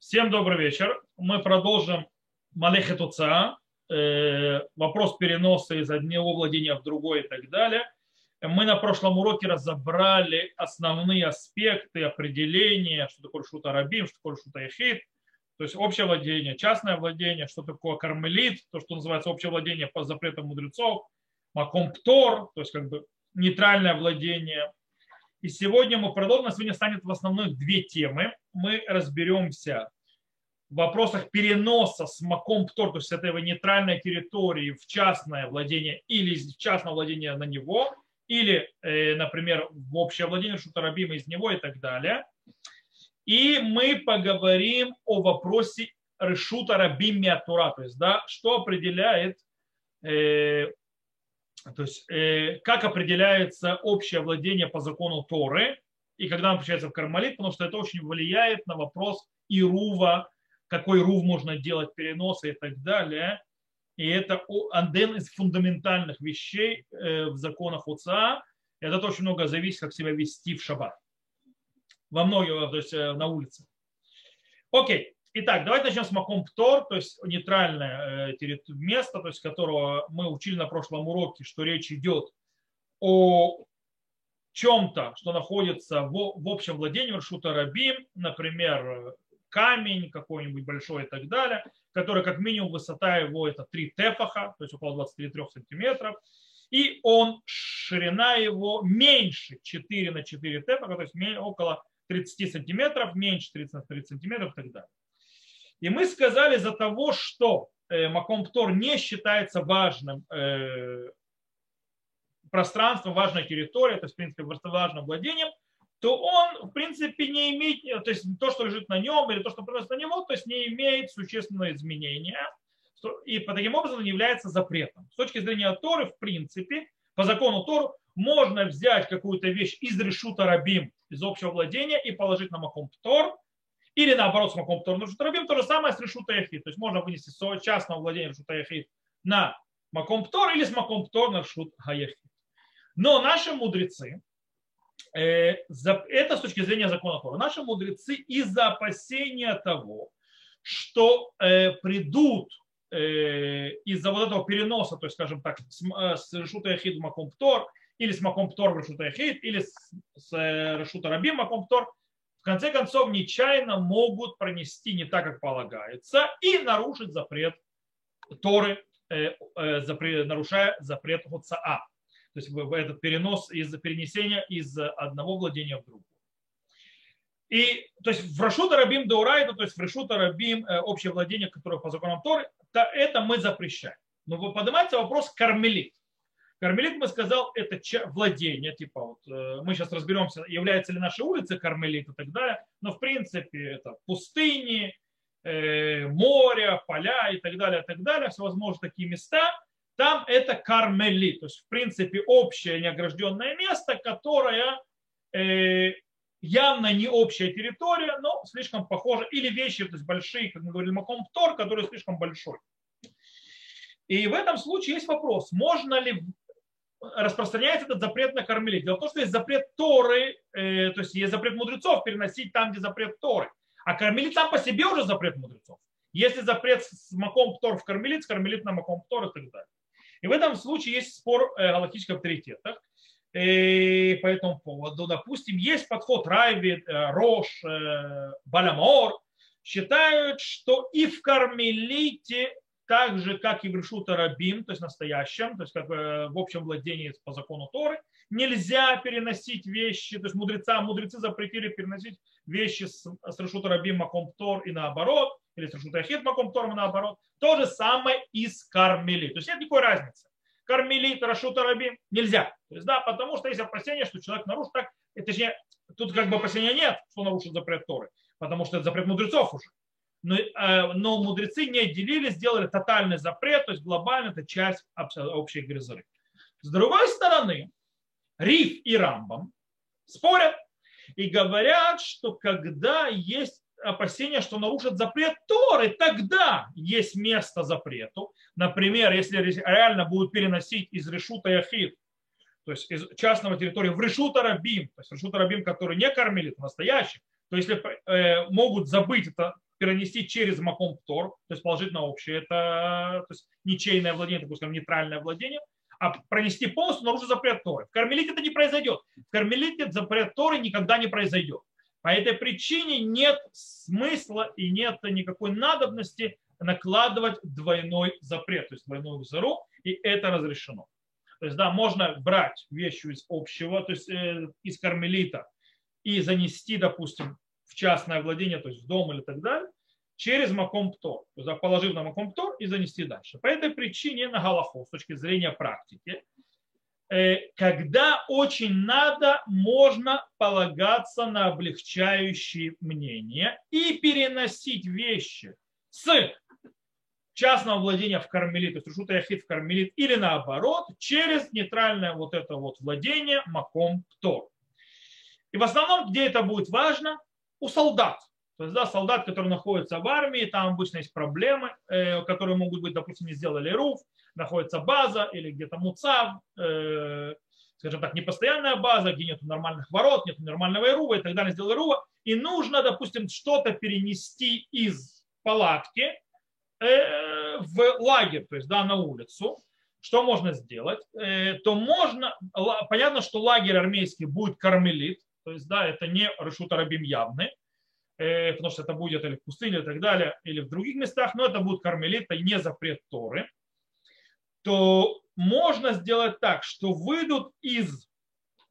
Всем добрый вечер. Мы продолжим Малехет Уца, э, вопрос переноса из одного владения в другое и так далее. Мы на прошлом уроке разобрали основные аспекты определения, что такое шута рабим, что такое шута ехид, то есть общее владение, частное владение, что такое кармелит, то, что называется общее владение по запретам мудрецов, макомптор, то есть как бы нейтральное владение, и сегодня мы продолжим, нас сегодня станет в основных две темы. Мы разберемся в вопросах переноса с маком птор, то есть с этой нейтральной территории в частное владение или из частного владения на него, или, э, например, в общее владение шутарабима из него и так далее. И мы поговорим о вопросе решута рабим то есть да, что определяет э, то есть э, как определяется общее владение по закону Торы, и когда он включается в кармалит, потому что это очень влияет на вопрос ирува, какой рув можно делать, переносы и так далее. И это один из фундаментальных вещей э, в законах УЦА. Это очень много зависит, как себя вести в шаббат. Во многих, то есть э, на улице. Окей. Итак, давайте начнем с Маком Птор, то есть нейтральное э, место, то есть которого мы учили на прошлом уроке, что речь идет о чем-то, что находится в, общем владении маршрута Рабим, например, камень какой-нибудь большой и так далее, который как минимум высота его это 3 тефаха, то есть около 23 сантиметров, и он, ширина его меньше 4 на 4 тефаха, то есть около 30 сантиметров, меньше 30 на 30 сантиметров и так далее. И мы сказали за того, что э, Маком Птор не считается важным э, пространством, важной территорией, то есть, в принципе, важным владением, то он, в принципе, не имеет, то есть то, что лежит на нем или то, что приносит на него, то есть не имеет существенного изменения, и по таким образом он является запретом. С точки зрения Торы, в принципе, по закону Тору можно взять какую-то вещь из решута рабим, из общего владения и положить на Маком Птор, или наоборот, с маком птор рабим, то же самое с решута яхид. То есть можно вынести с частного владения решута яхид на маком птор или с маком птор на решут хаяхид. Но наши мудрецы, э, это с точки зрения закона Тора, наши мудрецы из-за опасения того, что э, придут э, из-за вот этого переноса, то есть, скажем так, с решута яхид в маком птор, или с маком птор в решута яхид, или с, с решута рабим маком птор, в конце концов нечаянно могут пронести не так, как полагается, и нарушить запрет Торы, э, э, нарушая запрет Хоцаа. То есть этот перенос из перенесения из одного владения в другое. И то есть в Рашута Рабим Даурайда, то есть в Рашута Рабим э, общее владение, которое по законам Торы, то это мы запрещаем. Но поднимается вопрос кармелит. Кармелит, мы сказал, это владение, типа вот э, мы сейчас разберемся, является ли наши улицы кармелит и так далее, но в принципе это пустыни, э, море, поля и так далее, и так далее, всевозможные такие места, там это кармелит, то есть в принципе общее неогражденное место, которое э, явно не общая территория, но слишком похоже, или вещи, то есть большие, как мы говорили, маком птор, который слишком большой. И в этом случае есть вопрос, можно ли распространяется этот запрет на кормилить. Дело в том, что есть запрет Торы, э, то есть есть запрет мудрецов переносить там, где запрет Торы. А кормилить сам по себе уже запрет мудрецов. Если запрет с маком Тор в кормилит, с кормилит на маком Тор и так далее. И в этом случае есть спор э, галактических авторитетах. И по этому поводу, допустим, есть подход Райвид, э, Рош, э, Баламор, считают, что и в Кармелите так же, как и в Решута Рабим, то есть настоящем, то есть как в общем владении по закону Торы, нельзя переносить вещи, то есть мудреца, мудрецы запретили переносить вещи с, с Решута Рабим Маком Тор и наоборот, или с Решута Ахид Маком Тор и наоборот. То же самое и с Кармели. То есть нет никакой разницы. Кармели, Рашута Рабим нельзя. То есть, да, потому что есть опасение, что человек нарушит так, точнее, тут как бы опасения нет, что нарушит запрет Торы, потому что это запрет мудрецов уже но, э, но мудрецы не делили, сделали тотальный запрет, то есть глобально это часть общей грязыры. С другой стороны, Риф и Рамбам спорят и говорят, что когда есть опасение, что нарушат запрет Торы, тогда есть место запрету. Например, если реально будут переносить из Решута Яхид, то есть из частного территории в Решута Рабим, то есть Решута Рабим, который не кормили, это настоящий, то если э, могут забыть это перенести через макомптор, то есть положить на общее, это то есть ничейное владение, допустим, нейтральное владение, а пронести полностью наружу запрет Торы. В кармелите это не произойдет. В кармелите запрет Торы никогда не произойдет. По этой причине нет смысла и нет никакой надобности накладывать двойной запрет, то есть двойную зару, и это разрешено. То есть, да, можно брать вещи из общего, то есть э, из кармелита, и занести, допустим, в частное владение, то есть в дом или так далее, через Макомптор, то есть положив на Макомптор и занести дальше. По этой причине на Галаху, с точки зрения практики, э, когда очень надо, можно полагаться на облегчающие мнения и переносить вещи с частного владения в кармелит, то есть Рушута Яхид в кармелит, или наоборот, через нейтральное вот это вот владение Маком Птор. И в основном, где это будет важно, у солдат. То есть, да, солдат, который находится в армии, там обычно есть проблемы, э, которые могут быть, допустим, не сделали руф, находится база или где-то муцав, э, скажем так, непостоянная база, где нет нормальных ворот, нет нормального ирува и так далее, сделали рува, и нужно, допустим, что-то перенести из палатки э, в лагерь, то есть да, на улицу, что можно сделать, э, то можно, понятно, что лагерь армейский будет кармелит, то есть да, это не Рашут Арабим явный, Э, потому что это будет или в пустыне и так далее, или в других местах, но это будет кармелит, это не запрет Торы, то можно сделать так, что выйдут из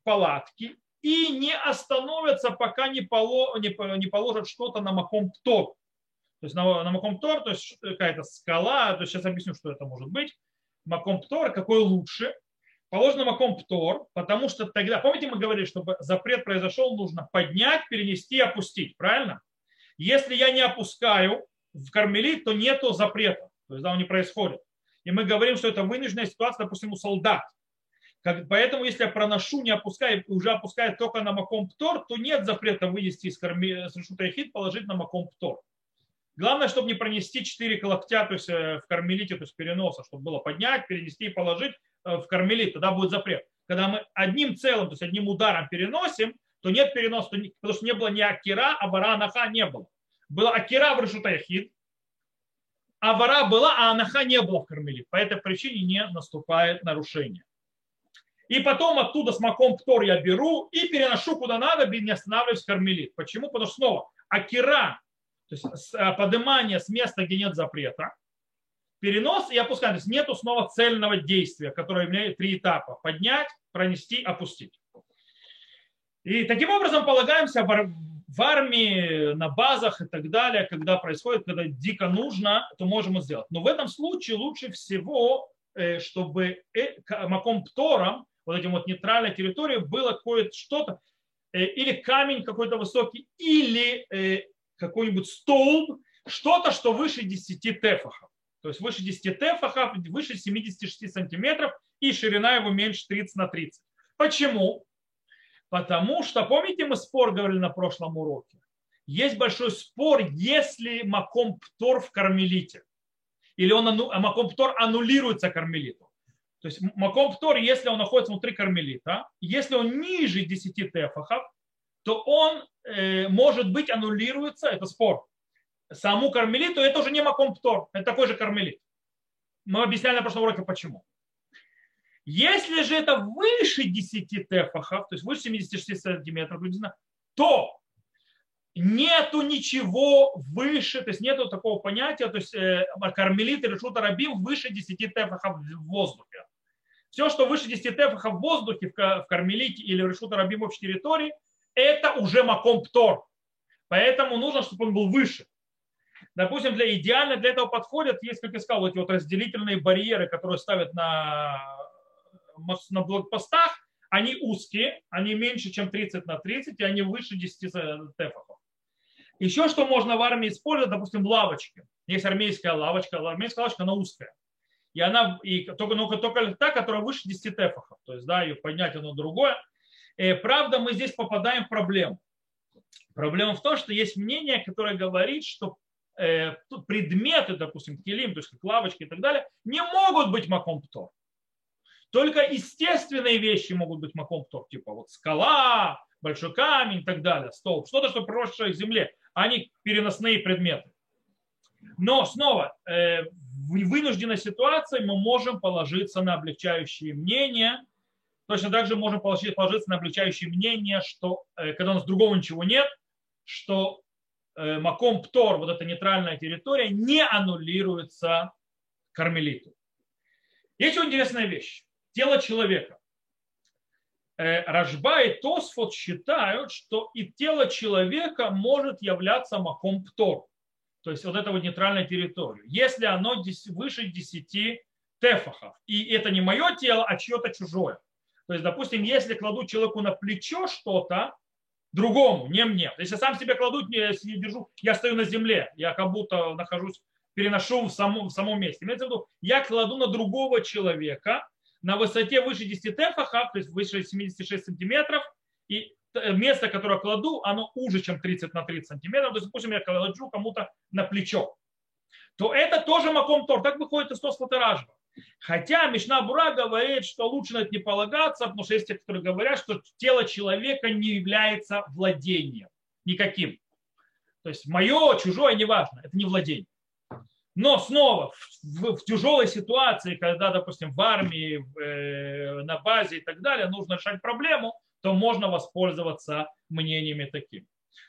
палатки и не остановятся, пока не, положат что-то на Маком Птор. То есть на, на Маком Птор, то есть какая-то скала, то есть сейчас объясню, что это может быть. Маком Птор, какой лучше. Положено Маком Птор, потому что тогда, помните, мы говорили, чтобы запрет произошел, нужно поднять, перенести и опустить, правильно? Если я не опускаю в кармелит, то нету запрета, то есть да, он не происходит. И мы говорим, что это вынужденная ситуация, допустим, у солдат. Как, поэтому, если я проношу, не опускаю, уже опускаю только на маком птор, то нет запрета вынести из карми, с хит, положить на маком птор. Главное, чтобы не пронести 4 локтя то есть э, в кармелите, то есть переноса, чтобы было поднять, перенести и положить, в кармелит, тогда будет запрет. Когда мы одним целым, то есть одним ударом переносим, то нет переноса, потому что не было ни Акира, а Вара Анаха не было. Была Акира в Решутаяхид, а Вара была, а Анаха не было в кармелит. По этой причине не наступает нарушение. И потом оттуда с маком птор я беру и переношу куда надо, не останавливаюсь в кармелит. Почему? Потому что снова Акира, то есть э, поднимание с места, где нет запрета, перенос и опускание. То есть нету снова цельного действия, которое имеет три этапа. Поднять, пронести, опустить. И таким образом полагаемся в армии, на базах и так далее, когда происходит, когда дико нужно, то можем это сделать. Но в этом случае лучше всего, э, чтобы э, маком птором, вот этим вот нейтральной территории, было какое-то что-то, э, или камень какой-то высокий, или какой-нибудь столб, что-то, что выше 10 тефахов то есть выше 10 тефахов, выше 76 сантиметров, и ширина его меньше 30 на 30. Почему? Потому что, помните, мы спор говорили на прошлом уроке, есть большой спор, если маком птор в кармелите, или он, а маком птор аннулируется кармелиту. То есть маком птор, если он находится внутри кармелита, если он ниже 10 тефахов, то он э, может быть аннулируется, это спор, саму кармелиту, это уже не маком птор, это такой же кармелит. Мы объясняли на прошлом уроке почему. Если же это выше 10 тефахов, то есть выше 76 сантиметров, то нету ничего выше, то есть нету такого понятия, то есть э, кармелит или шута рабим выше 10 тефахов в воздухе. Все, что выше 10 тефахов в воздухе, в кармелите или в общей территории, это уже маком птор. Поэтому нужно, чтобы он был выше. Допустим, для идеально для этого подходят, есть, как я сказал, эти вот разделительные барьеры, которые ставят на, на блокпостах, они узкие, они меньше, чем 30 на 30, и они выше 10 тефахов. Еще что можно в армии использовать, допустим, лавочки. Есть армейская лавочка, армейская лавочка, она узкая. И она и только, ну, только та, которая выше 10 тефахов. То есть, да, ее поднять одно другое. И, правда, мы здесь попадаем в проблему. Проблема в том, что есть мнение, которое говорит, что Э, предметы, допустим, килим, то есть как лавочки и так далее, не могут быть макомптор. Только естественные вещи могут быть макомптор, типа вот скала, большой камень и так далее, столб, что-то, что проросшее в земле, а не переносные предметы. Но снова, э, в вынужденной ситуации мы можем положиться на облегчающие мнения. Точно так же можем положиться на облегчающие мнения, что э, когда у нас другого ничего нет, что э, Маком Птор, вот эта нейтральная территория, не аннулируется кармелиту. Есть очень интересная вещь. Тело человека. Рожба и Тосфот считают, что и тело человека может являться Маком Птор то есть вот это вот нейтральная территория, если оно выше 10 тефахов, и это не мое тело, а чье-то чужое. То есть, допустим, если кладу человеку на плечо что-то, другому, не мне. Если сам себе кладу, я держу, я стою на земле, я как будто нахожусь, переношу в самом, в самом месте. Имеется в виду, я кладу на другого человека на высоте выше 10 тефахов, то есть выше 76 сантиметров, и место, которое кладу, оно уже, чем 30 на 30 сантиметров. То есть, допустим, я кладу кому-то на плечо. То это тоже маком тор. Так выходит из Тосфотаражба. Хотя Мишна Бура говорит, что лучше на это не полагаться, потому что есть те, которые говорят, что тело человека не является владением никаким. То есть мое, чужое, неважно, это не владение. Но снова в, в, в тяжелой ситуации, когда, допустим, в армии, в, э, на базе и так далее, нужно решать проблему, то можно воспользоваться мнениями таким.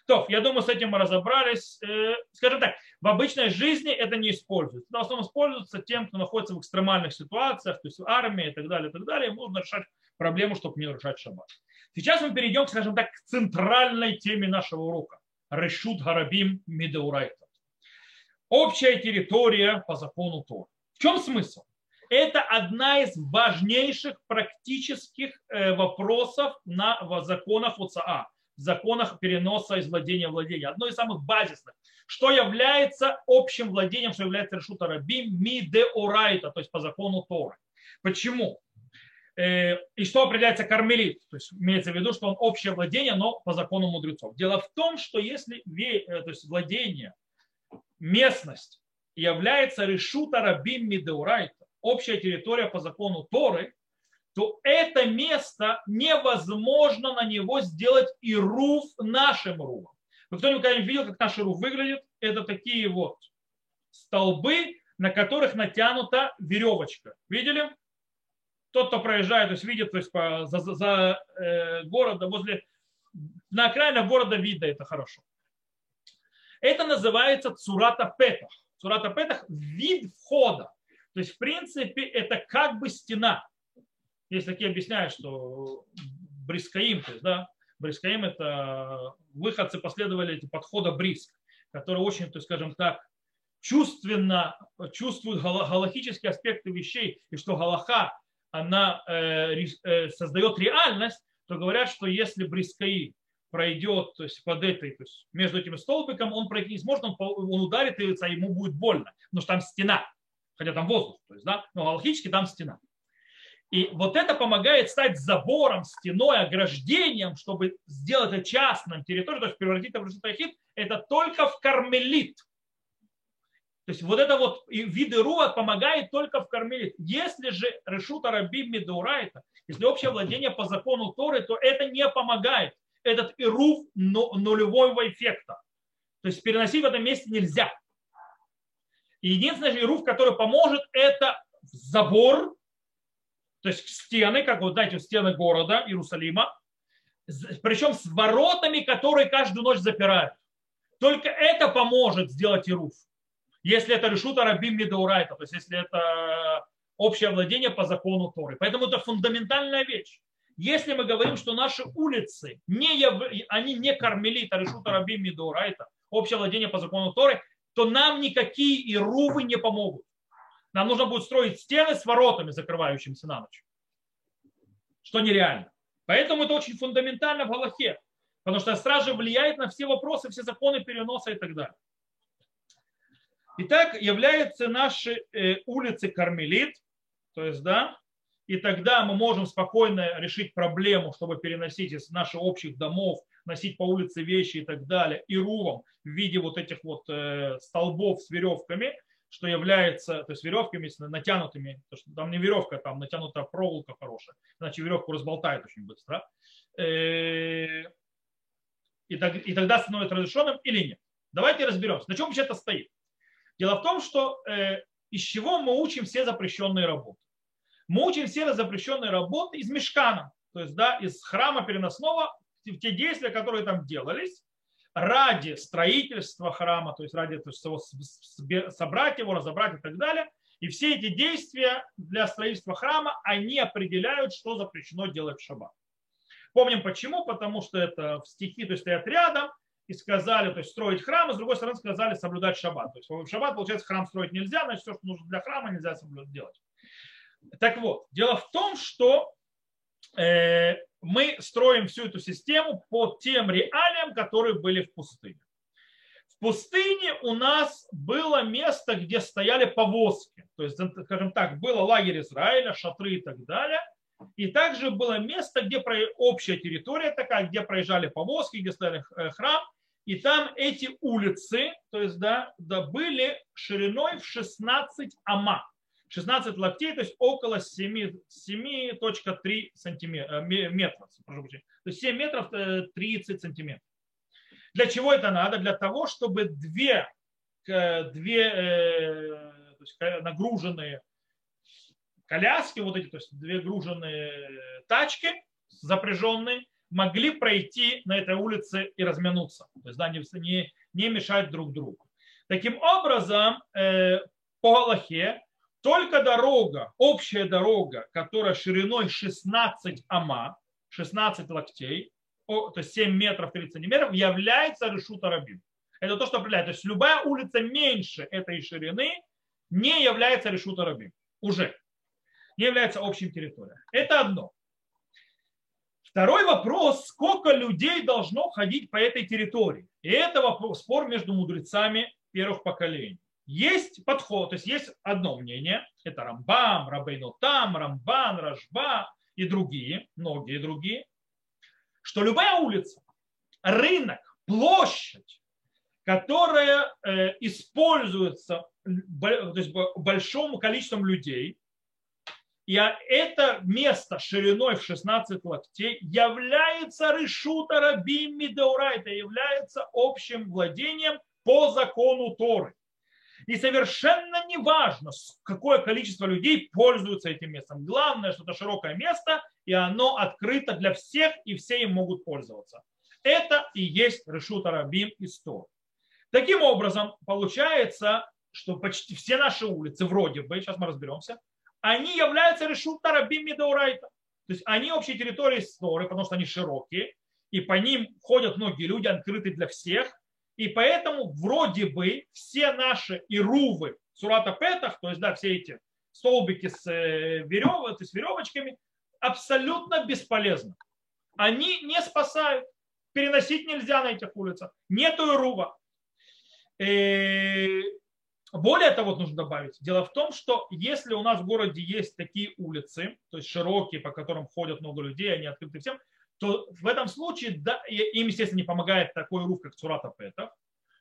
То, я думаю, с этим мы разобрались. Э, скажем так, в обычной жизни это не используется. В основном используется тем, кто находится в экстремальных ситуациях, то есть в армии и так далее, и так далее. Можно решать проблему, чтобы не нарушать шаббат. Сейчас мы перейдем, скажем так, к центральной теме нашего урока. Решут Гарабим Мидеурайта. Общая территория по закону Тора. В чем смысл? это одна из важнейших практических э, вопросов на законах ОЦА, законах переноса из владения в владение. Одно из самых базисных. Что является общим владением, что является решута рабим ми де орайта, то есть по закону Торы. Почему? Э, и что определяется кармелит? То есть имеется в виду, что он общее владение, но по закону мудрецов. Дело в том, что если э, то есть владение, местность является решута рабим ми де орайта, общая территория по закону Торы, то это место невозможно на него сделать и руф нашим руфом. Вы кто-нибудь когда видел, как наш руф выглядит? Это такие вот столбы, на которых натянута веревочка. Видели? Тот, кто проезжает, то есть видит, то есть по, за, за э, города, возле, на окраинах города видно это хорошо. Это называется цурата петах. Цурата петах – вид входа. То есть, в принципе, это как бы стена. Есть такие объясняют, что Брискаим, то есть, да, Брискаим это выходцы, последовали подхода Бриск, которые очень, то есть, скажем так, чувственно чувствуют галахические аспекты вещей, и что галаха, она э, э, создает реальность, то говорят, что если Брискаи пройдет то есть, под этой, то есть между этим столбиком, он пройти не сможет, он, он ударит, и ему будет больно, потому что там стена хотя там воздух, то есть, да, но галактически там стена. И вот это помогает стать забором, стеной, ограждением, чтобы сделать это частным территорией, то есть превратить это в Решутахид, это только в кармелит. То есть вот это вот вид Ируа помогает только в кармелит. Если же Решута Рабим Медурайта, если общее владение по закону Торы, то это не помогает. Этот Ирув нулевого эффекта. То есть переносить в этом месте нельзя. И единственный ируф, который поможет, это забор, то есть стены, как вот знаете, стены города Иерусалима, причем с воротами, которые каждую ночь запирают. Только это поможет сделать ируф. Если это решута рабим медаурайта, то есть если это общее владение по закону Торы. Поэтому это фундаментальная вещь. Если мы говорим, что наши улицы, не яв... они не кармелита, решута рабим медаурайта, общее владение по закону Торы, то нам никакие и рувы не помогут. Нам нужно будет строить стены с воротами, закрывающимися на ночь. Что нереально. Поэтому это очень фундаментально в Галахе. Потому что стража влияет на все вопросы, все законы переноса и так далее. Итак, являются наши э, улицы Кармелит, то есть, да, и тогда мы можем спокойно решить проблему, чтобы переносить из наших общих домов носить по улице вещи и так далее, и рувом в виде вот этих вот э, столбов с веревками, что является, то есть веревками натянутыми, то что там не веревка, там натянутая проволока хорошая, иначе веревку разболтает очень быстро. Э, и, так, и тогда становится разрешенным или нет. Давайте разберемся, на чем вообще это стоит. Дело в том, что э, из чего мы учим все запрещенные работы? Мы учим все запрещенные работы из мешкана, то есть да, из храма переносного, те действия, которые там делались, ради строительства храма, то есть ради того, собрать его, разобрать и так далее. И все эти действия для строительства храма, они определяют, что запрещено делать в шаббат. Помним почему, потому что это в стихи, то есть стоят рядом, и сказали, то есть строить храм, и с другой стороны сказали соблюдать шаббат. То есть в шаббат, получается, храм строить нельзя, значит, все, что нужно для храма, нельзя делать. Так вот, дело в том, что э, мы строим всю эту систему по тем реалиям, которые были в пустыне. В пустыне у нас было место, где стояли повозки. То есть, скажем так, было лагерь Израиля, шатры и так далее. И также было место, где общая территория такая, где проезжали повозки, где стояли э, храм. И там эти улицы, то есть, да, да были шириной в 16 ама. 16 локтей, то есть около 7,3 сантиметра, прошу прощения. То есть 7 метров 30 э, сантиметров. Для чего это надо? Для того, чтобы две, две э, то есть нагруженные коляски, вот эти, то есть две груженные тачки запряженные, могли пройти на этой улице и разминуться. То есть да, не, не, не мешать друг другу. Таким образом, э, по Галахе только дорога, общая дорога, которая шириной 16 ама, 16 локтей, то есть 7 метров 30 сантиметров, является решута рабин. Это то, что определяет. То есть любая улица меньше этой ширины не является решута рабин. Уже. Не является общей территорией. Это одно. Второй вопрос, сколько людей должно ходить по этой территории. И это вопрос, спор между мудрецами первых поколений. Есть подход, то есть есть одно мнение, это Рамбам, Рабейну Там, Рамбан, Рашба и другие, многие другие, что любая улица, рынок, площадь, которая э, используется то есть, большим количеством людей, и это место шириной в 16 локтей является решута рабим это является общим владением по закону Торы. И совершенно не важно, какое количество людей пользуются этим местом. Главное, что это широкое место, и оно открыто для всех, и все им могут пользоваться. Это и есть Решута Рабим и Стор. Таким образом, получается, что почти все наши улицы, вроде бы, сейчас мы разберемся, они являются Решута Рабим Медаурайта. То есть они общей территории Сторы, потому что они широкие, и по ним ходят многие люди, открыты для всех, и поэтому вроде бы все наши ирувы сурата петах, то есть да, все эти столбики с, э, верев, с веревочками, абсолютно бесполезны. Они не спасают. Переносить нельзя на этих улицах. Нету ирува. И э, более того, нужно добавить, дело в том, что если у нас в городе есть такие улицы, то есть широкие, по которым ходят много людей, они открыты всем, то в этом случае, да, им, естественно, не помогает такой рух, как Цурата Петах,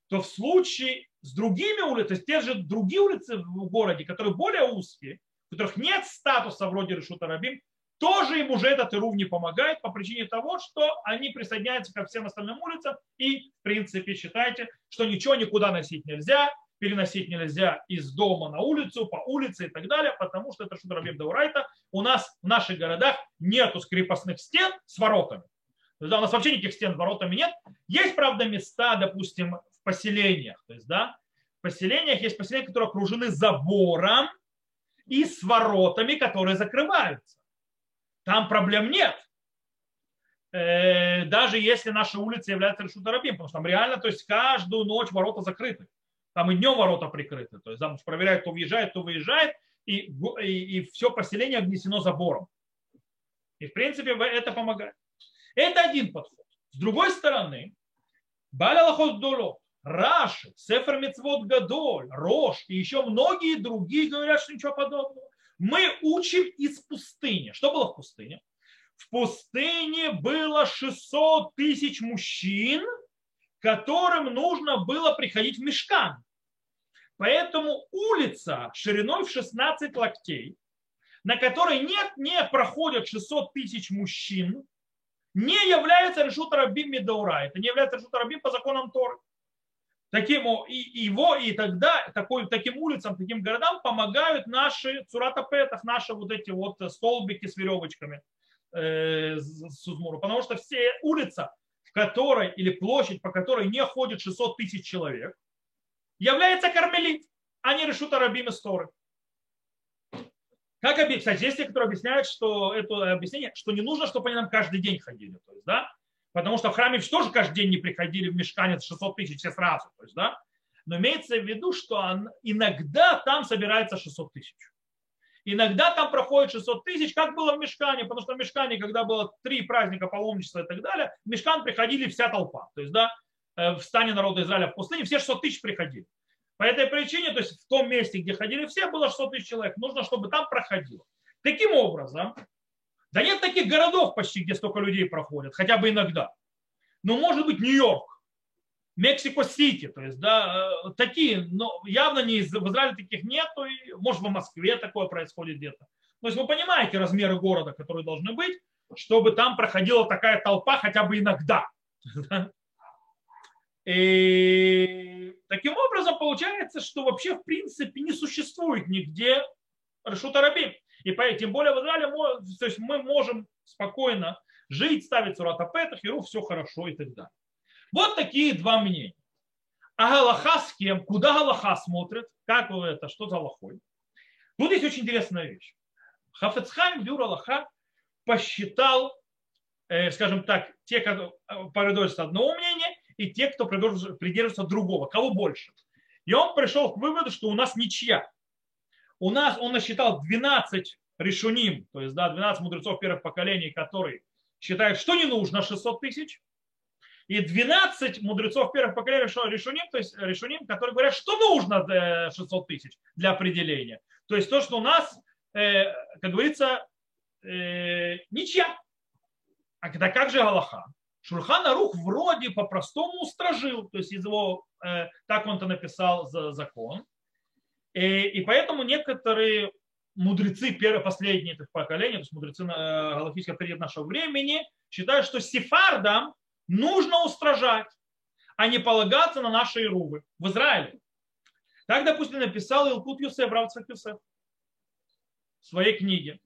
то в случае с другими улицами, то есть те же другие улицы в городе, которые более узкие, у которых нет статуса вроде Решута Рабим, тоже им уже этот Ирув не помогает по причине того, что они присоединяются ко всем остальным улицам и, в принципе, считайте, что ничего никуда носить нельзя, переносить нельзя из дома на улицу, по улице и так далее, потому что это Шудрабим Даурайта. У нас в наших городах нету скрепостных стен с воротами. У нас вообще никаких стен с воротами нет. Есть, правда, места, допустим, в поселениях. То есть, да, в поселениях есть поселения, которые окружены забором и с воротами, которые закрываются. Там проблем нет. Э, даже если наша улица является решутарабим, потому что там реально, то есть каждую ночь ворота закрыты. Там и днем ворота прикрыты. То есть там проверяют, кто въезжает, кто выезжает, и, и, и все поселение обнесено забором. И в принципе это помогает. Это один подход. С другой стороны, Балялахот Доло, Раши, Сефер Мецвод Гадоль, Рош и еще многие другие говорят, что ничего подобного. Мы учим из пустыни. Что было в пустыне? В пустыне было 600 тысяч мужчин – которым нужно было приходить в мешкан. Поэтому улица шириной в 16 локтей, на которой нет, не проходят 600 тысяч мужчин, не является решут рабим медаура. Это не является решут рабим по законам Торы. таким, и его и тогда такой, таким улицам, таким городам помогают наши цуратапетах, наши вот эти вот столбики с веревочками э, с Узмура. Потому что все улица, в которой, или площадь, по которой не ходит 600 тысяч человек, является кармелит, а не решута рабим истории. Как объяснить? Кстати, те, которые объясняют, что это объяснение, что не нужно, чтобы они нам каждый день ходили. То есть, да? Потому что в храме тоже каждый день не приходили в мешканец 600 тысяч все сразу. То есть, да? Но имеется в виду, что иногда там собирается 600 тысяч. Иногда там проходит 600 тысяч, как было в Мешкане, потому что в Мешкане, когда было три праздника паломничества и так далее, в Мешкан приходили вся толпа. То есть, да, э, в стане народа Израиля в пустыне все 600 тысяч приходили. По этой причине, то есть в том месте, где ходили все, было 600 тысяч человек. Нужно, чтобы там проходило. Таким образом, да нет таких городов почти, где столько людей проходят, хотя бы иногда. Но может быть Нью-Йорк, Мексико-Сити, то есть, да, э, такие, но явно не из, в Израиле таких нету, и, может в Москве такое происходит где-то. То есть вы понимаете размеры города, которые должны быть, чтобы там проходила такая толпа хотя бы иногда. И таким образом получается, что вообще в принципе не существует нигде Решута Рабим. И тем более в Израиле то есть мы можем спокойно жить, ставить сурата петах, и все хорошо и так далее. Вот такие два мнения. А Галаха с кем? Куда Галаха смотрит? Как это? Что за Галахой? Тут есть очень интересная вещь. Хафецхайм Дюр Аллаха посчитал, э, скажем так, те, кто придерживаются одного мнения, и те, кто придерживается другого. Кого больше? И он пришел к выводу, что у нас ничья. У нас он насчитал 12 решуним, то есть да, 12 мудрецов первых поколений, которые считают, что не нужно 600 тысяч, и 12 мудрецов первых поколений решуним, то есть решуним, которые говорят, что нужно 600 тысяч для определения. То есть то, что у нас, э, как говорится, э, ничья. А когда как же Галаха? Шурхан Рух вроде по-простому устражил, то есть из его, э, так он-то написал за закон. И, и поэтому некоторые мудрецы первые, последние этих поколений, то есть мудрецы э, галактического периода нашего времени, считают, что сефардам нужно устражать, а не полагаться на наши ирувы в Израиле. Так, допустим, написал Илкут Юсеф, Равцах Юсеф в своей книге.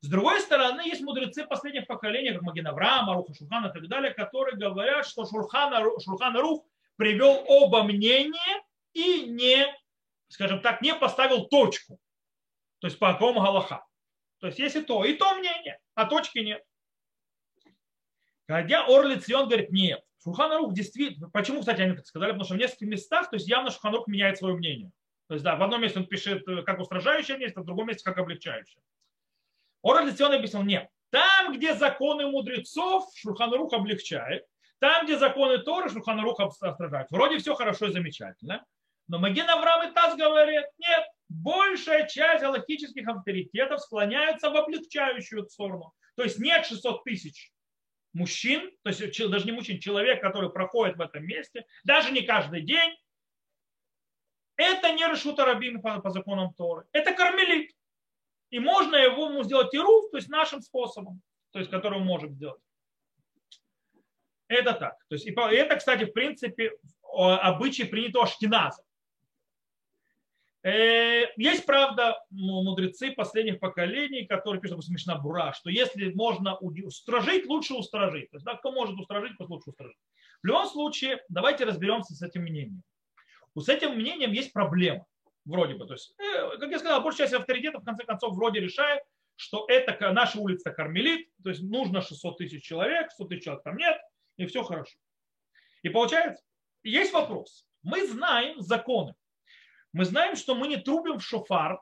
С другой стороны, есть мудрецы последних поколений, как Магин Авраам, Аруха Шурхан и так далее, которые говорят, что Шурхан, Шурхан Арух привел оба мнения и не, скажем так, не поставил точку. То есть по какому Галаха. То есть есть и то, и то мнение, а точки нет. Хотя Орлиц он говорит, нет. Шурхан действительно, почему, кстати, они так сказали, потому что в нескольких местах, то есть явно Шурхан меняет свое мнение. То есть, да, в одном месте он пишет как устражающее место, в другом месте как облегчающее. Ора Лецион объяснил, нет. Там, где законы мудрецов, Шурханарух облегчает. Там, где законы Торы, Шурханарух отражает. Вроде все хорошо и замечательно. Но Маген Авраам и Таз говорит, нет, большая часть галактических авторитетов склоняются в облегчающую сторону. То есть нет 600 тысяч мужчин, то есть даже не мужчин, человек, который проходит в этом месте, даже не каждый день, это не Решута Рабим по, по законам Торы. Это кармелит и можно его сделать ируф, то есть нашим способом, то есть который мы можем сделать. Это так. То есть, и это, кстати, в принципе, обычай принятого штиназа. Э, есть, правда, мудрецы последних поколений, которые пишут, допустим, Мишна Бура, что если можно устражить, лучше устражить. То есть, да, кто может устражить, пусть лучше устражить. В любом случае, давайте разберемся с этим мнением. С этим мнением есть проблема вроде бы. То есть, э, как я сказал, большая часть авторитетов в конце концов вроде решает, что это наша улица Кармелит, то есть нужно 600 тысяч человек, 100 тысяч человек там нет, и все хорошо. И получается, есть вопрос. Мы знаем законы. Мы знаем, что мы не трубим в шофар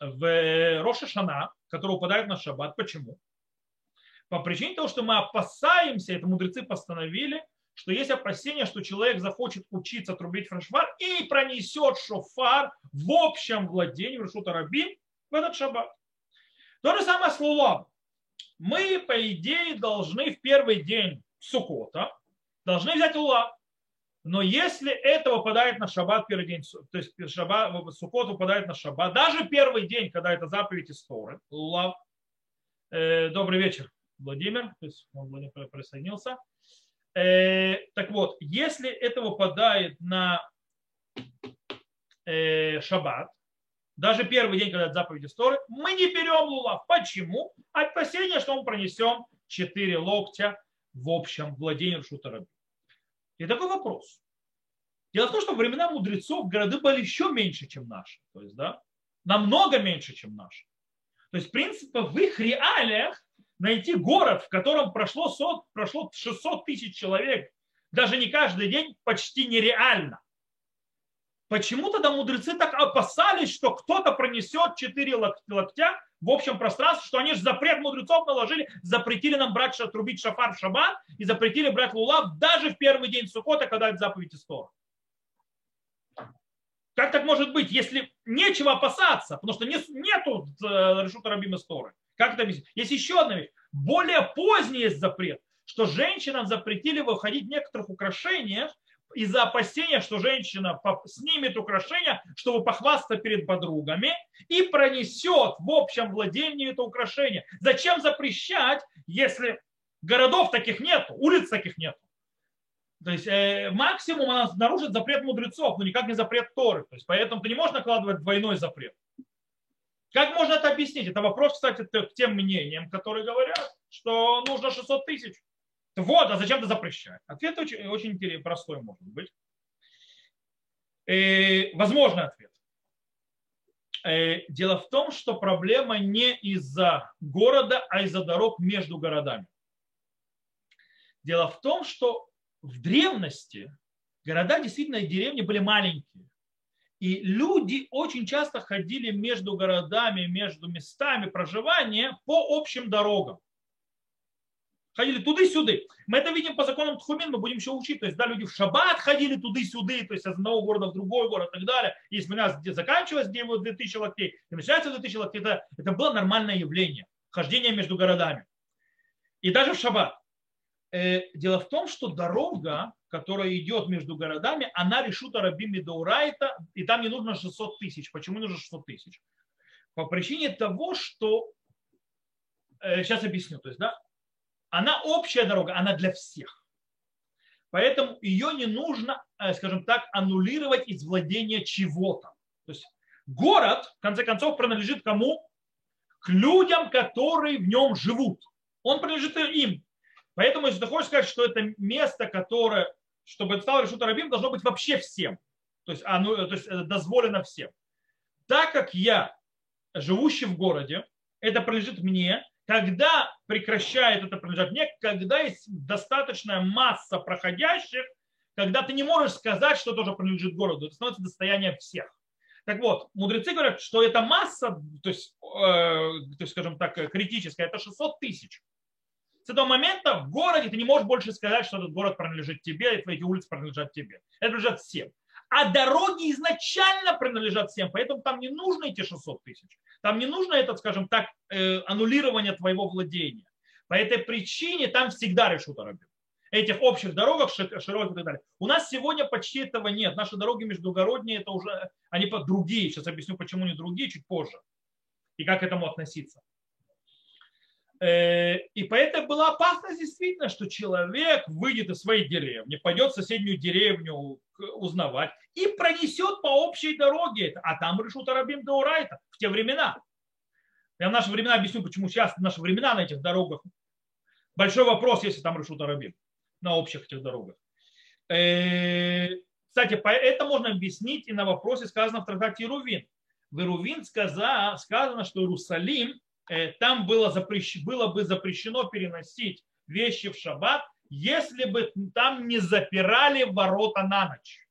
в Роша Шана, который упадает на шаббат. Почему? По причине того, что мы опасаемся, это мудрецы постановили, что есть опасение, что человек захочет учиться трубить фрешвар и пронесет шофар в общем владении в Решута Рабим в этот шаббат. То же самое с Лулам. Мы, по идее, должны в первый день Сукота должны взять Лулав. Но если это выпадает на шаббат первый день, то есть шаббат, Сукот выпадает на шаббат, даже первый день, когда это заповедь истории, Лулав. Э, добрый вечер, Владимир, то есть он присоединился. Э, так вот, если это выпадает на э, шаббат, даже первый день, когда заповеди Торы, мы не берем лулав. Почему? Опасение, что мы пронесем 4 локтя в общем владении Шутараби. И такой вопрос. Дело в том, что во времена мудрецов города были еще меньше, чем наши. То есть, да, намного меньше, чем наши. То есть, в принципе, в их реалиях найти город, в котором прошло, 100, прошло 600 тысяч человек, даже не каждый день, почти нереально. Почему тогда мудрецы так опасались, что кто-то пронесет 4 локтя в общем пространстве, что они же запрет мудрецов наложили, запретили нам брать, трубить шафар в шаббат и запретили брать лулав даже в первый день Сукота, когда это заповедь истора. Как так может быть, если нечего опасаться, потому что нет, нету э, решута Рабима Сторы? Как это объяснить? Есть еще одна вещь. Более поздний есть запрет, что женщинам запретили выходить в некоторых украшениях из-за опасения, что женщина снимет украшение, чтобы похвастаться перед подругами и пронесет в общем владении это украшение. Зачем запрещать, если городов таких нет, улиц таких нет? То есть э, максимум она нарушит запрет мудрецов, но никак не запрет Торы. То есть поэтому ты не можешь накладывать двойной запрет. Как можно это объяснить? Это вопрос, кстати, к тем мнениям, которые говорят, что нужно 600 тысяч. Вот, а зачем ты запрещаешь? Ответ очень, очень простой может быть. И, э, возможный ответ. Э, дело в том, что проблема не из-за города, а из-за дорог между городами. Дело в том, что в древности города действительно и деревни были маленькие. И люди очень часто ходили между городами, между местами проживания по общим дорогам. Ходили туда-сюда. Мы это видим по законам Тхумин, мы будем еще учить. То есть, да, люди в шаббат ходили туда-сюда, то есть из одного города в другой город и так далее. Если у нас где заканчивалось, где 2000 локтей, и начинается 2000 локтей, это, это было нормальное явление. Хождение между городами. И даже в шаббат. Э, дело в том, что дорога, которая идет между городами, она решута Рабими Даурайта, и там не нужно 600 тысяч. Почему нужно 600 тысяч? По причине того, что... Сейчас э, объясню. То есть, да, она общая дорога, она для всех. Поэтому ее не нужно, э, скажем так, аннулировать из владения чего-то. То есть город, в конце концов, принадлежит кому? К людям, которые в нем живут. Он принадлежит им. Поэтому, если ты хочешь сказать, что это место, которое, чтобы это стало решута рабим, должно быть вообще всем. То есть, оно, то есть дозволено всем. Так как я, живущий в городе, это принадлежит мне, когда прекращает это принадлежать мне, когда есть достаточная масса проходящих, когда ты не можешь сказать, что тоже принадлежит городу, это становится достоянием всех. Так вот, мудрецы говорят, что эта масса, то есть, э, то есть скажем так, критическая, это 600 тысяч. С этого момента в городе ты не можешь больше сказать, что этот город принадлежит тебе, и эти улицы принадлежат тебе. Это принадлежат всем. А дороги изначально принадлежат всем, поэтому там не нужно эти 600 тысяч. Там не нужно это, скажем так, э, аннулирование твоего владения. По этой причине там всегда решут арабин. Этих общих дорогах, широких и так далее. У нас сегодня почти этого нет. Наши дороги междугородние, это уже, они другие. Сейчас объясню, почему не другие, чуть позже. И как к этому относиться. Э, и поэтому была опасность действительно, что человек выйдет из своей деревни, пойдет в соседнюю деревню узнавать и пронесет по общей дороге А там решут Арабим Даурайта в те времена. Я в наши времена объясню, почему сейчас в наши времена на этих дорогах. Большой вопрос, если там решут Арабим на общих этих дорогах. Э, кстати, это можно объяснить и на вопросе, сказано в трактате Ирувин. В Ирувин сказано, что Иерусалим там было, запрещ... было бы запрещено переносить вещи в шаббат, если бы там не запирали ворота на ночь.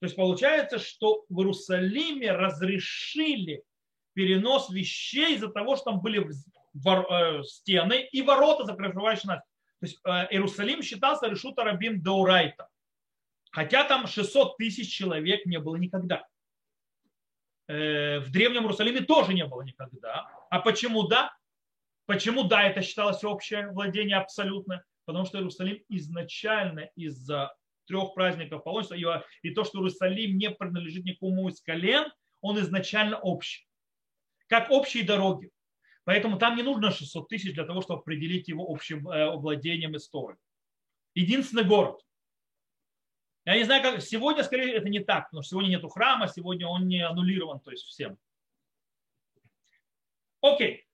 То есть получается, что в Иерусалиме разрешили перенос вещей из-за того, что там были. Э, стены и ворота, закрывающие ночь. То есть э, Иерусалим считался решута рабим Даурайта. Хотя там 600 тысяч человек не было никогда. В Древнем Иерусалиме тоже не было никогда. А почему да? Почему да, это считалось общее владение абсолютно? Потому что Иерусалим изначально из-за трех праздников паломничества и то, что Иерусалим не принадлежит никому из колен, он изначально общий. Как общие дороги. Поэтому там не нужно 600 тысяч для того, чтобы определить его общим э, владением истории. единственный город. Я не знаю, как сегодня, скорее, это не так, потому что сегодня нету храма, сегодня он не аннулирован, то есть всем. Окей.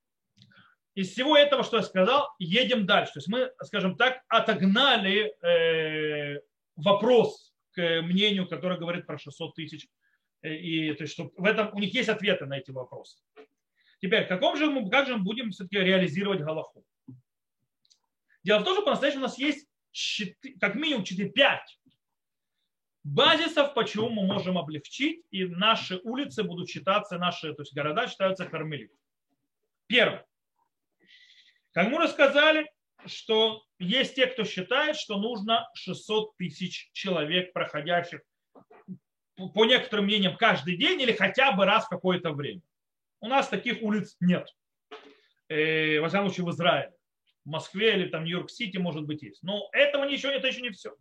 Из всего этого, что я сказал, едем дальше. То есть мы, скажем так, отогнали э, вопрос к мнению, которое говорит про 600 тысяч. Э, и, то есть, что в этом, у них есть ответы на эти вопросы. Теперь, каком же мы, как же мы будем все-таки реализировать Галаху? Дело в том, что по-настоящему у нас есть 4, как минимум 4-5 базисов, почему мы можем облегчить, и наши улицы будут считаться, наши то есть города считаются кармелит. Первое. Как мы уже сказали, что есть те, кто считает, что нужно 600 тысяч человек, проходящих по некоторым мнениям каждый день или хотя бы раз в какое-то время. У нас таких улиц нет. Э, во всяком случае, в Израиле. В Москве или там Нью-Йорк-Сити, может быть, есть. Но этого ничего, это еще не все.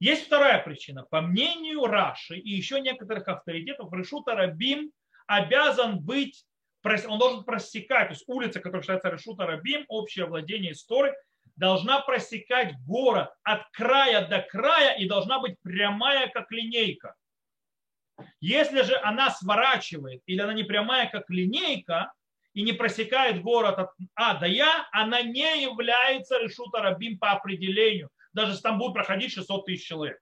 Есть вторая причина. По мнению Раши и еще некоторых авторитетов, Решута Рабим обязан быть, он должен просекать, то есть улица, которая считается Решута Рабим, общее владение истории, должна просекать город от края до края и должна быть прямая, как линейка. Если же она сворачивает или она не прямая, как линейка, и не просекает город от А до Я, она не является решута рабим по определению, даже там будет проходить 600 тысяч человек.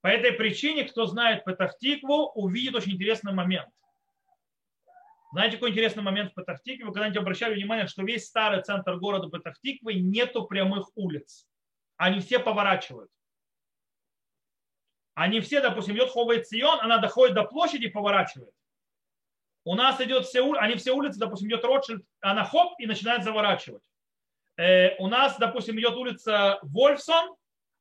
По этой причине, кто знает Петахтикву, увидит очень интересный момент. Знаете, какой интересный момент в Петахтикве? Вы когда-нибудь обращали внимание, что весь старый центр города Петахтиквы нету прямых улиц. Они все поворачивают. Они все, допустим, идет Ховый Цион, она доходит до площади и поворачивает. У нас идет все, они все улицы, допустим, идет Ротшильд, она хоп и начинает заворачивать. Э, у нас, допустим, идет улица Вольфсон,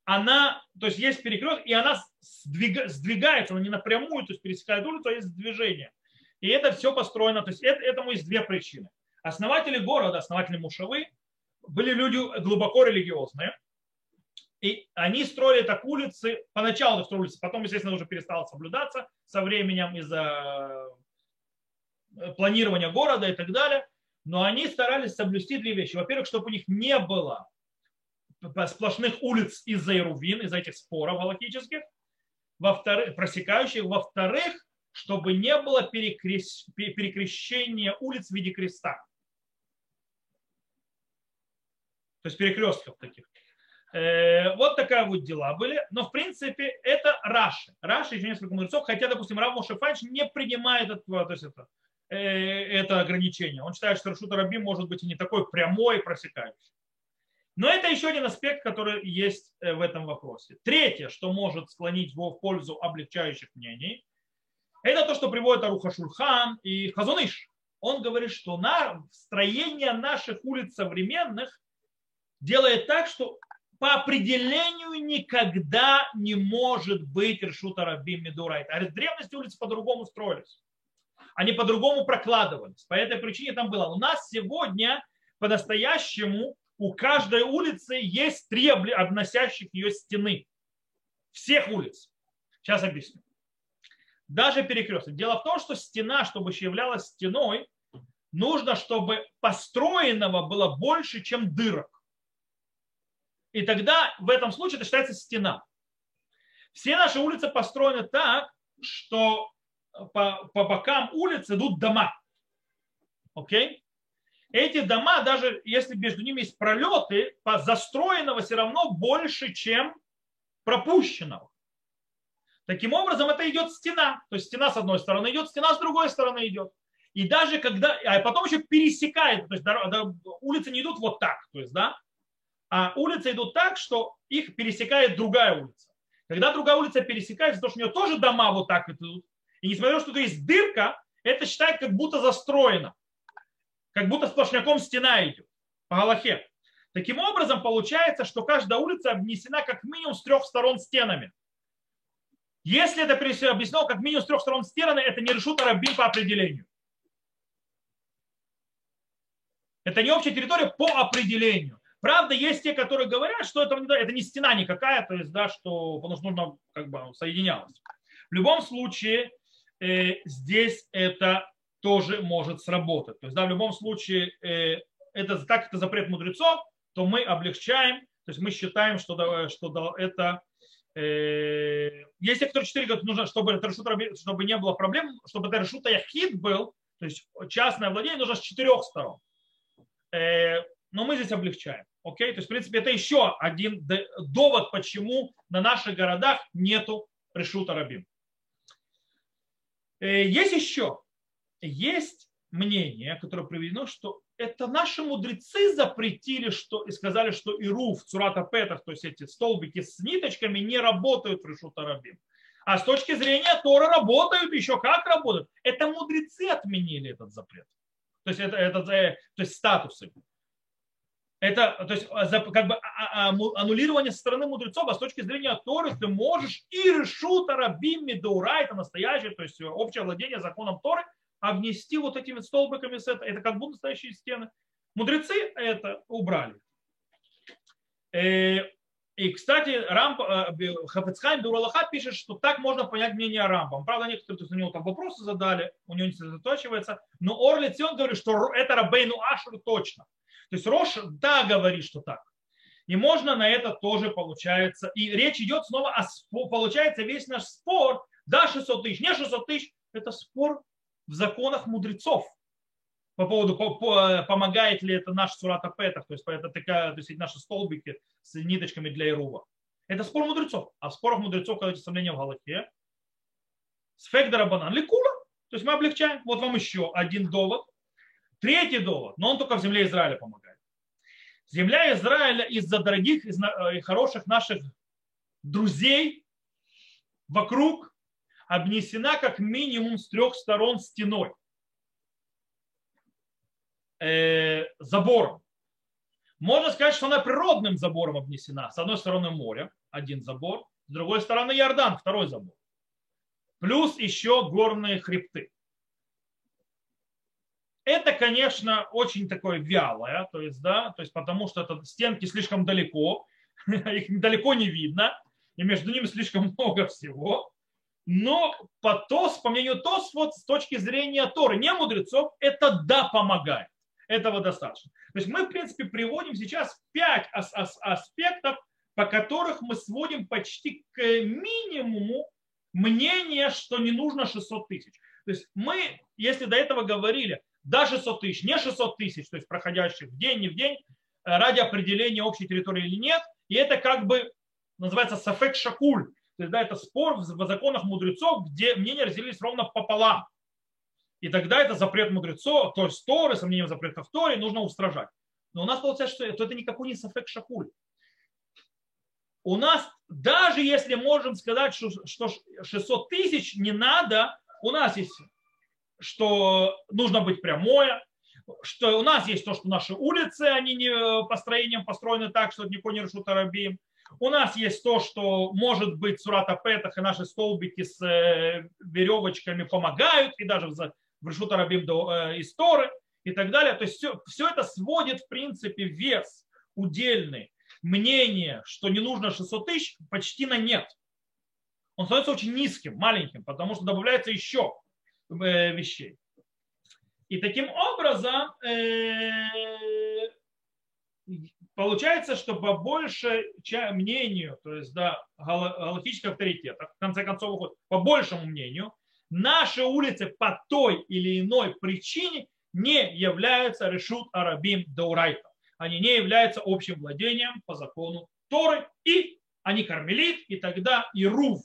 она, то есть есть перекресток, и она сдвига, сдвигается, она не напрямую, то есть пересекает улицу, а есть движение. И это все построено, то есть это, этому есть две причины. Основатели города, основатели Мушавы, были люди глубоко религиозные, и они строили так улицы, поначалу строили улицы, потом, естественно, уже перестало соблюдаться со временем из-за э, планирования города и так далее. Но они старались соблюсти две вещи. Во-первых, чтобы у них не было сплошных улиц из-за Ирувин, из-за этих споров галактических, во-вторых, просекающих. Во-вторых, чтобы не было перекрещ... перекрещения улиц в виде креста. То есть перекрестков таких. Э, вот такая вот дела были. Но, в принципе, это Раши. Раши еще несколько мудрецов, хотя, допустим, Рав Моше не принимает это, то есть это, это ограничение. Он считает, что Рашута Раби может быть и не такой прямой просекающий. Но это еще один аспект, который есть э, в этом вопросе. Третье, что может склонить его в пользу облегчающих мнений, это то, что приводит Аруха Шульхан и Хазуныш. Он говорит, что на строение наших улиц современных делает так, что по определению никогда не может быть решута Рабим Медурайт. А древности улицы по-другому строились. Они по-другому прокладывались. По этой причине там было. У нас сегодня по-настоящему у каждой улицы есть три обносящих ее стены. Всех улиц. Сейчас объясню. Даже перекресток. Дело в том, что стена, чтобы еще являлась стеной, нужно, чтобы построенного было больше, чем дырок. И тогда в этом случае это считается стена. Все наши улицы построены так, что по, по бокам улиц идут дома. Окей? Эти дома, даже если между ними есть пролеты, по застроенного все равно больше, чем пропущенного. Таким образом, это идет стена. То есть стена с одной стороны идет, стена с другой стороны идет. И даже когда, а потом еще пересекает, то есть улицы не идут вот так, то есть, да, а улицы идут так, что их пересекает другая улица. Когда другая улица пересекается, то что у нее тоже дома вот так идут, и несмотря на то, что тут есть дырка, это считает как будто застроено. Как будто сплошняком стена идет по Галахе. Таким образом, получается, что каждая улица обнесена как минимум с трех сторон стенами. Если это объяснено как минимум с трех сторон стенами, это не решут арабин по определению. Это не общая территория по определению. Правда, есть те, которые говорят, что это, это не стена никакая, то есть, да, что, потому что нужно как бы соединялось. В любом случае, э, здесь это тоже может сработать. То есть, да, в любом случае, э, это, так это запрет мудрецов, то мы облегчаем То есть мы считаем, что, что это э, есть те, которые четыре говорят, нужно, чтобы чтобы не было проблем, чтобы это решута яхид был, то есть частное владение нужно с четырех сторон. Э, но мы здесь облегчаем. Окей? То есть, в принципе, это еще один довод, почему на наших городах нету решута рабим. Э, есть еще, есть мнение, которое приведено, что это наши мудрецы запретили что, и сказали, что иру в цурата петах, то есть эти столбики с ниточками, не работают в решута рабим. А с точки зрения Тора работают, еще как работают. Это мудрецы отменили этот запрет. То есть это, это то есть статусы. Это то есть, как бы а, а, аннулирование со стороны мудрецов, а с точки зрения Торы ты можешь и решута рабим медура, это настоящее, то есть общее владение законом Торы, обнести вот этими столбиками с это, это как будто настоящие стены. Мудрецы это убрали. Э, и, кстати, Рамп, э, Хафецхайм Дуралаха пишет, что так можно понять мнение Рампа. Правда, некоторые то есть, у него там вопросы задали, у него не сосредоточивается. Но Орли Цион говорит, что это Рабейну Ашру точно. То есть Рош, да, говорит, что так. И можно на это тоже получается. И речь идет снова о получается весь наш спор, да, 600 тысяч, не 600 тысяч, это спор в законах мудрецов по поводу, помогает ли это наш сурат апетах, то есть это такая, то есть наши столбики с ниточками для Ирува. Это спор мудрецов. А в спорах мудрецов, когда эти сомнения в Галахе, сфегдара банан ликула. То есть мы облегчаем. Вот вам еще один довод. Третий довод, но он только в земле Израиля помогает. Земля Израиля из-за дорогих и э, хороших наших друзей вокруг обнесена как минимум с трех сторон стеной, э, забором. Можно сказать, что она природным забором обнесена. С одной стороны море, один забор, с другой стороны Иордан, второй забор. Плюс еще горные хребты. Это, конечно, очень такое вялое, то есть, да, то есть потому что это стенки слишком далеко, их далеко не видно, и между ними слишком много всего. Но по ТОС, по мнению ТОС, вот с точки зрения Торы, не мудрецов, это да помогает. Этого достаточно. То есть мы, в принципе, приводим сейчас пять ас- ас- аспектов, по которых мы сводим почти к минимуму мнение, что не нужно 600 тысяч. То есть мы, если до этого говорили, да 600 тысяч, не 600 тысяч, то есть проходящих в день, не в день, э, ради определения общей территории или нет, и это как бы называется сафек шакуль, то есть, да, это спор в законах мудрецов, где мнения разделились ровно пополам. И тогда это запрет мудрецов, то есть Торы, сомнением запрета в Торе, нужно устражать. Но у нас получается, что это, это никакой не сафек шакуль. У нас, даже если можем сказать, что, что 600 тысяч не надо, у нас есть, что нужно быть прямое, что у нас есть то, что наши улицы, они не построением построены так, что никто не решут арабим. У нас есть то, что может быть сурата петах и наши столбики с э, веревочками помогают, и даже в решут арабим до э, истории и так далее. То есть все, все это сводит в принципе вес удельный, мнение, что не нужно 600 тысяч, почти на нет. Он становится очень низким, маленьким, потому что добавляется еще э, вещей. И таким образом получается, что по большей мнению, то есть да, галактических авторитетов, в конце концов, по большему мнению, наши улицы по той или иной причине не являются решут арабим даурайта. Они не являются общим владением по закону Торы, и они кармелит, и тогда и руф,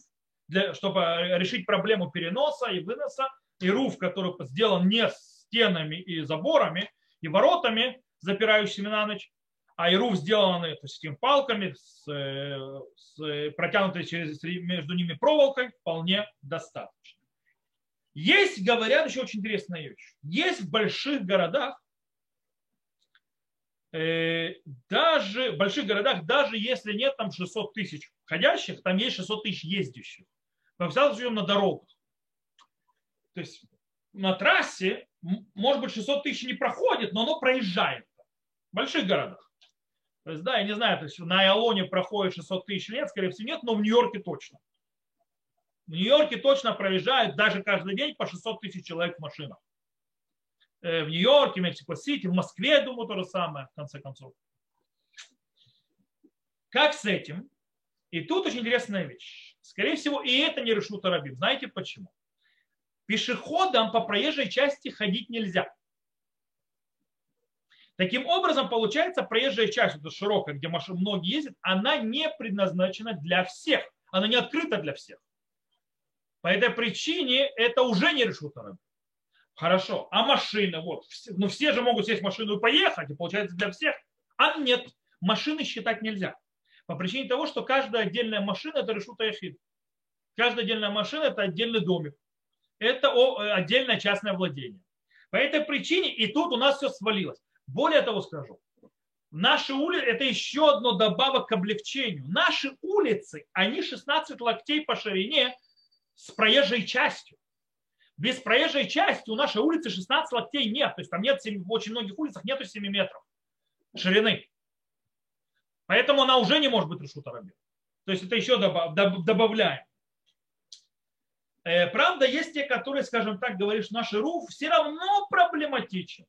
для, чтобы решить проблему переноса и выноса, и руф, который сделан не стенами и заборами, и воротами, запирающими на ночь, а ируф сделаны то есть, этими палками, с, с протянутой через, между ними проволокой, вполне достаточно. Есть, говорят, еще очень интересная вещь. Есть в больших городах, э, даже в больших городах, даже если нет там 600 тысяч ходящих, там есть 600 тысяч ездящих. Во всяком случае, на дорогах. То есть на трассе, может быть, 600 тысяч не проходит, но оно проезжает в больших городах. То есть, да, я не знаю, то есть на Айалоне проходит 600 тысяч лет, скорее всего, нет, но в Нью-Йорке точно. В Нью-Йорке точно проезжают даже каждый день по 600 тысяч человек в машинах. Э, в Нью-Йорке, Мексико-Сити, в Москве, думаю, то же самое, в конце концов. Как с этим? И тут очень интересная вещь. Скорее всего, и это не решут арабим. Знаете почему? Пешеходам по проезжей части ходить нельзя. Таким образом, получается, проезжая часть, это широкая, где машины многие ездят, она не предназначена для всех. Она не открыта для всех. По этой причине это уже не решут арабы. Хорошо, а машина, вот, ну все же могут сесть в машину и поехать, и получается для всех. А нет, машины считать нельзя. По причине того, что каждая отдельная машина это решута яхид. Каждая отдельная машина это отдельный домик. Это э, отдельное частное владение. По этой причине и тут у нас все свалилось. Более того скажу, наши улицы, это еще одно добавок к облегчению. Наши улицы, они 16 локтей по ширине с проезжей частью. Без проезжей части у нашей улицы 16 локтей нет. То есть там нет 7, в очень многих улицах нету 7 метров ширины. Поэтому она уже не может быть решута. То есть это еще добавляем. Э, правда, есть те, которые, скажем так, говоришь, наш руф все равно проблематичен.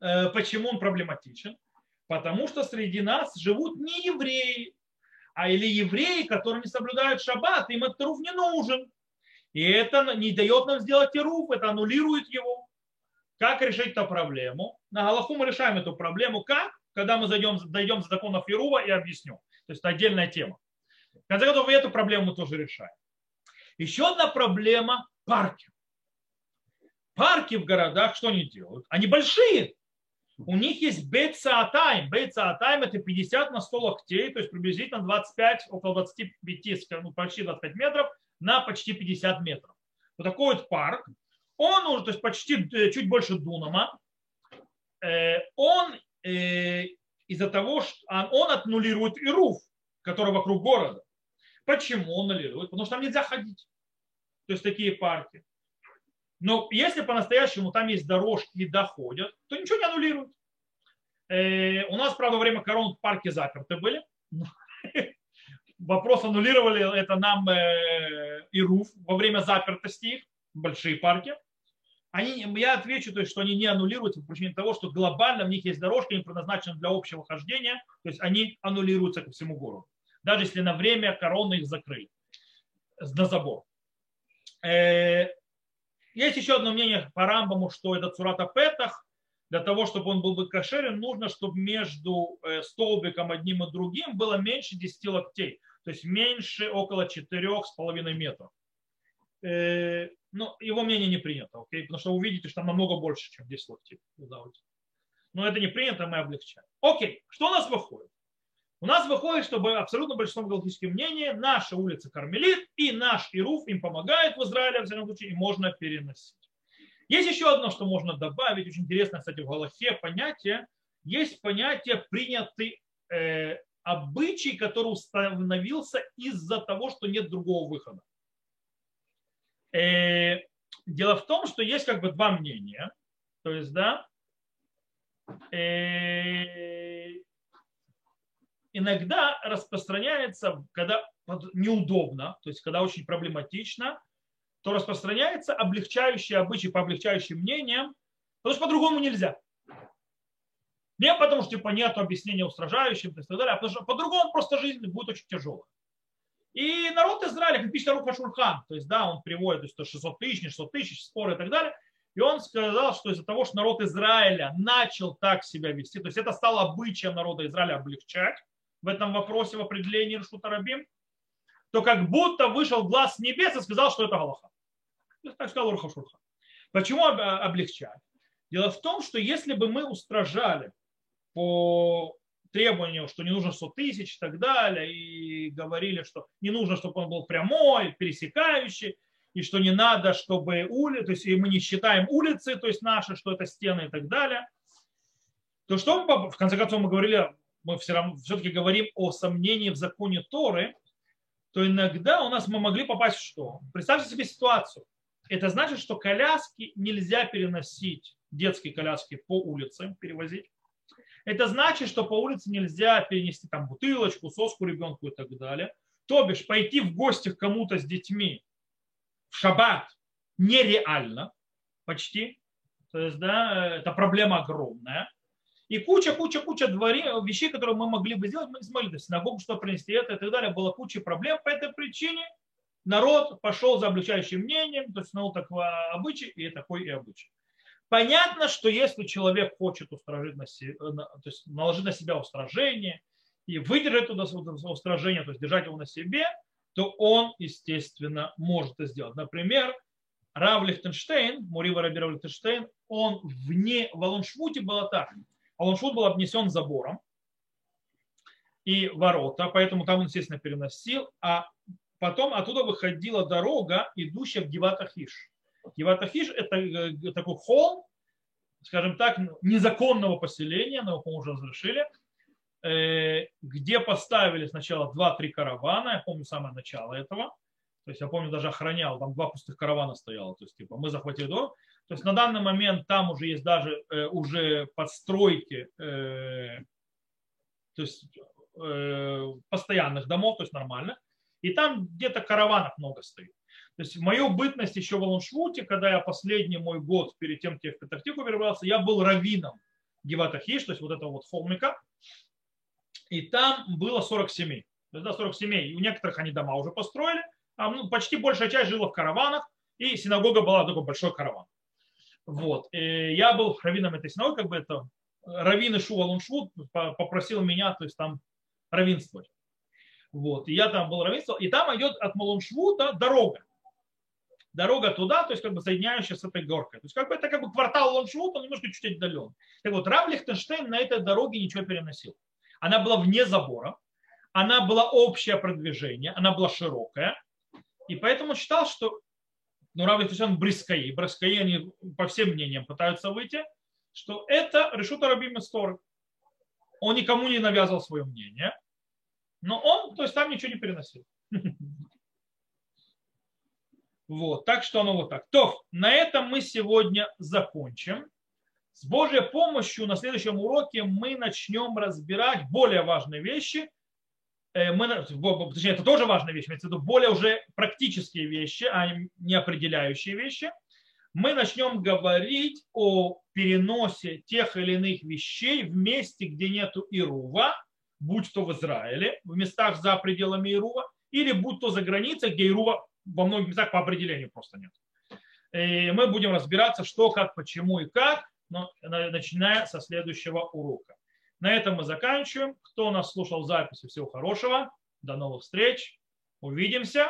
Э, почему он проблематичен? Потому что среди нас живут не евреи, а или евреи, которые не соблюдают шаббат, им этот руф не нужен. И это не дает нам сделать ируф, это аннулирует его. Как решить эту проблему? На Галаху мы решаем эту проблему. Как? Когда мы зайдем, дойдем до законов Ирува и объясню. То есть это отдельная тема. В конце концов, эту проблему мы тоже решаем. Еще одна проблема – парки. Парки в городах что они делают? Они большие. У них есть בית סאתיים. בית סאתיים это 50 на 100 локтей, то есть приблизительно 25, около 25, ну, почти 25 метров на почти 50 метров. Вот такой вот парк. Он уже, то есть почти э, чуть больше Дунома. Э, он э, из-за того, что он отнулирует Ируф, который вокруг города. Почему он аннулирует? Потому что там нельзя ходить. То есть такие парки. Но если по-настоящему там есть дорожки и доходят, то ничего не аннулируют. У нас, правда, во время корон парки заперты были вопрос аннулировали это нам э, и РУФ во время запертости их, большие парки. Они, я отвечу, то есть, что они не аннулируются по причине того, что глобально в них есть дорожки, они предназначены для общего хождения, то есть они аннулируются ко всему городу. Даже если на время короны их закрыли на забор. Э, есть еще одно мнение по Рамбаму, что этот Сурата Петах для того, чтобы он был бы кошерен, нужно, чтобы между э, столбиком одним и другим было меньше 10 локтей, то есть меньше около 4,5 метров. Э, но его мнение не принято, окей? потому что увидите, что там намного больше, чем 10 локтей. Но это не принято, мы облегчаем. Окей, что у нас выходит? У нас выходит, чтобы абсолютно большинство галактических мнений, наша улица Кармелит и наш Ируф им помогает в Израиле, в всяком случае, и можно переносить. Есть еще одно, что можно добавить, очень интересно, кстати, в Галахе понятие. Есть понятие принятый э, обычай, который установился из-за того, что нет другого выхода. Э, дело в том, что есть как бы два мнения. То есть, да, э, иногда распространяется, когда неудобно, то есть когда очень проблематично, то распространяется облегчающие обычаи по облегчающим мнениям, потому что по-другому нельзя. Не потому что типа нет объяснения устражающим и так далее, а потому что по-другому просто жизнь будет очень тяжелая. И народ Израиля, как пишет Руха Шурхан, то есть, да, он приводит, то есть, то 600 тысяч, не 600 тысяч, споры и так далее, и он сказал, что из-за того, что народ Израиля начал так себя вести, то есть это стало обычаем народа Израиля облегчать в этом вопросе в определении Рашутарабим, то как будто вышел глаз с небес и сказал, что это Галаха. Так сказал Руха Шурха. Почему облегчать? Дело в том, что если бы мы устражали по требованию, что не нужно 100 тысяч и так далее, и говорили, что не нужно, чтобы он был прямой, пересекающий, и что не надо, чтобы улицы, то есть и мы не считаем улицы, то есть наши, что это стены и так далее, то что в конце концов мы говорили, мы все равно все-таки говорим о сомнении в законе Торы, то иногда у нас мы могли попасть в что? Представьте себе ситуацию это значит, что коляски нельзя переносить, детские коляски по улице перевозить. Это значит, что по улице нельзя перенести там бутылочку, соску ребенку и так далее. То бишь пойти в гости к кому-то с детьми в шаббат нереально почти. То есть, да, это проблема огромная. И куча-куча-куча вещей, которые мы могли бы сделать, мы не смогли. То есть синагогу что принести это и так далее. Было куча проблем по этой причине. Народ пошел за облегчающим мнением, то есть ну, такой обычай и такой и обычай. Понятно, что если человек хочет устражить на себя, то есть наложить на себя устражение и выдержать это устражение, то есть держать его на себе, то он, естественно, может это сделать. Например, Рав Лихтенштейн, Мурива Раби Рав Лихтенштейн, он вне в Алоншвуте было так. Алоншвут был обнесен забором и ворота, поэтому там он, естественно, переносил, а потом оттуда выходила дорога, идущая в Гиватахиш. Гиватахиш – это э, такой холм, скажем так, незаконного поселения, но его уже разрешили, э, где поставили сначала 2-3 каравана, я помню самое начало этого, то есть я помню, даже охранял, там два пустых каравана стояло, то есть типа мы захватили дорогу. То есть на данный момент там уже есть даже э, уже подстройки, э, то есть э, постоянных домов, то есть нормально. И там где-то караванов много стоит. То есть мою бытность еще в Алоншвуте, когда я последний мой год перед тем, как я в Петахтику перебрался, я был раввином Геватахиш, то есть вот этого вот холмика. И там было 40 семей. То есть, да, 40 семей. И у некоторых они дома уже построили, а ну, почти большая часть жила в караванах, и синагога была такой большой караван. Вот. И я был раввином этой синагоги, как бы это раввин Ишу Алуншвуд попросил меня, то есть там равенствовать. Вот. И я там был равенство. И там идет от Малуншвута дорога. Дорога туда, то есть как бы соединяющая с этой горкой. То есть как бы это как бы квартал Лоншвута, немножко чуть отдален. Так вот, Рав Лихтенштейн на этой дороге ничего переносил. Она была вне забора, она была общее продвижение, она была широкая. И поэтому считал, что ну, Рав Лихтенштейн Брискаи, Брискаи они по всем мнениям пытаются выйти, что это решута Рабим Исторы. Он никому не навязывал свое мнение, но он, то есть там ничего не переносил. Вот, так что оно вот так. То, на этом мы сегодня закончим. С Божьей помощью на следующем уроке мы начнем разбирать более важные вещи. Э, мы, точнее, это тоже важная вещь, имеется в виду более уже практические вещи, а не определяющие вещи. Мы начнем говорить о переносе тех или иных вещей в месте, где нету Ирува, будь то в Израиле, в местах за пределами Ирува, или будь то за границей, где Ирува во многих местах по определению просто нет. И мы будем разбираться, что, как, почему и как, но, начиная со следующего урока. На этом мы заканчиваем. Кто нас слушал записи, всего хорошего. До новых встреч. Увидимся.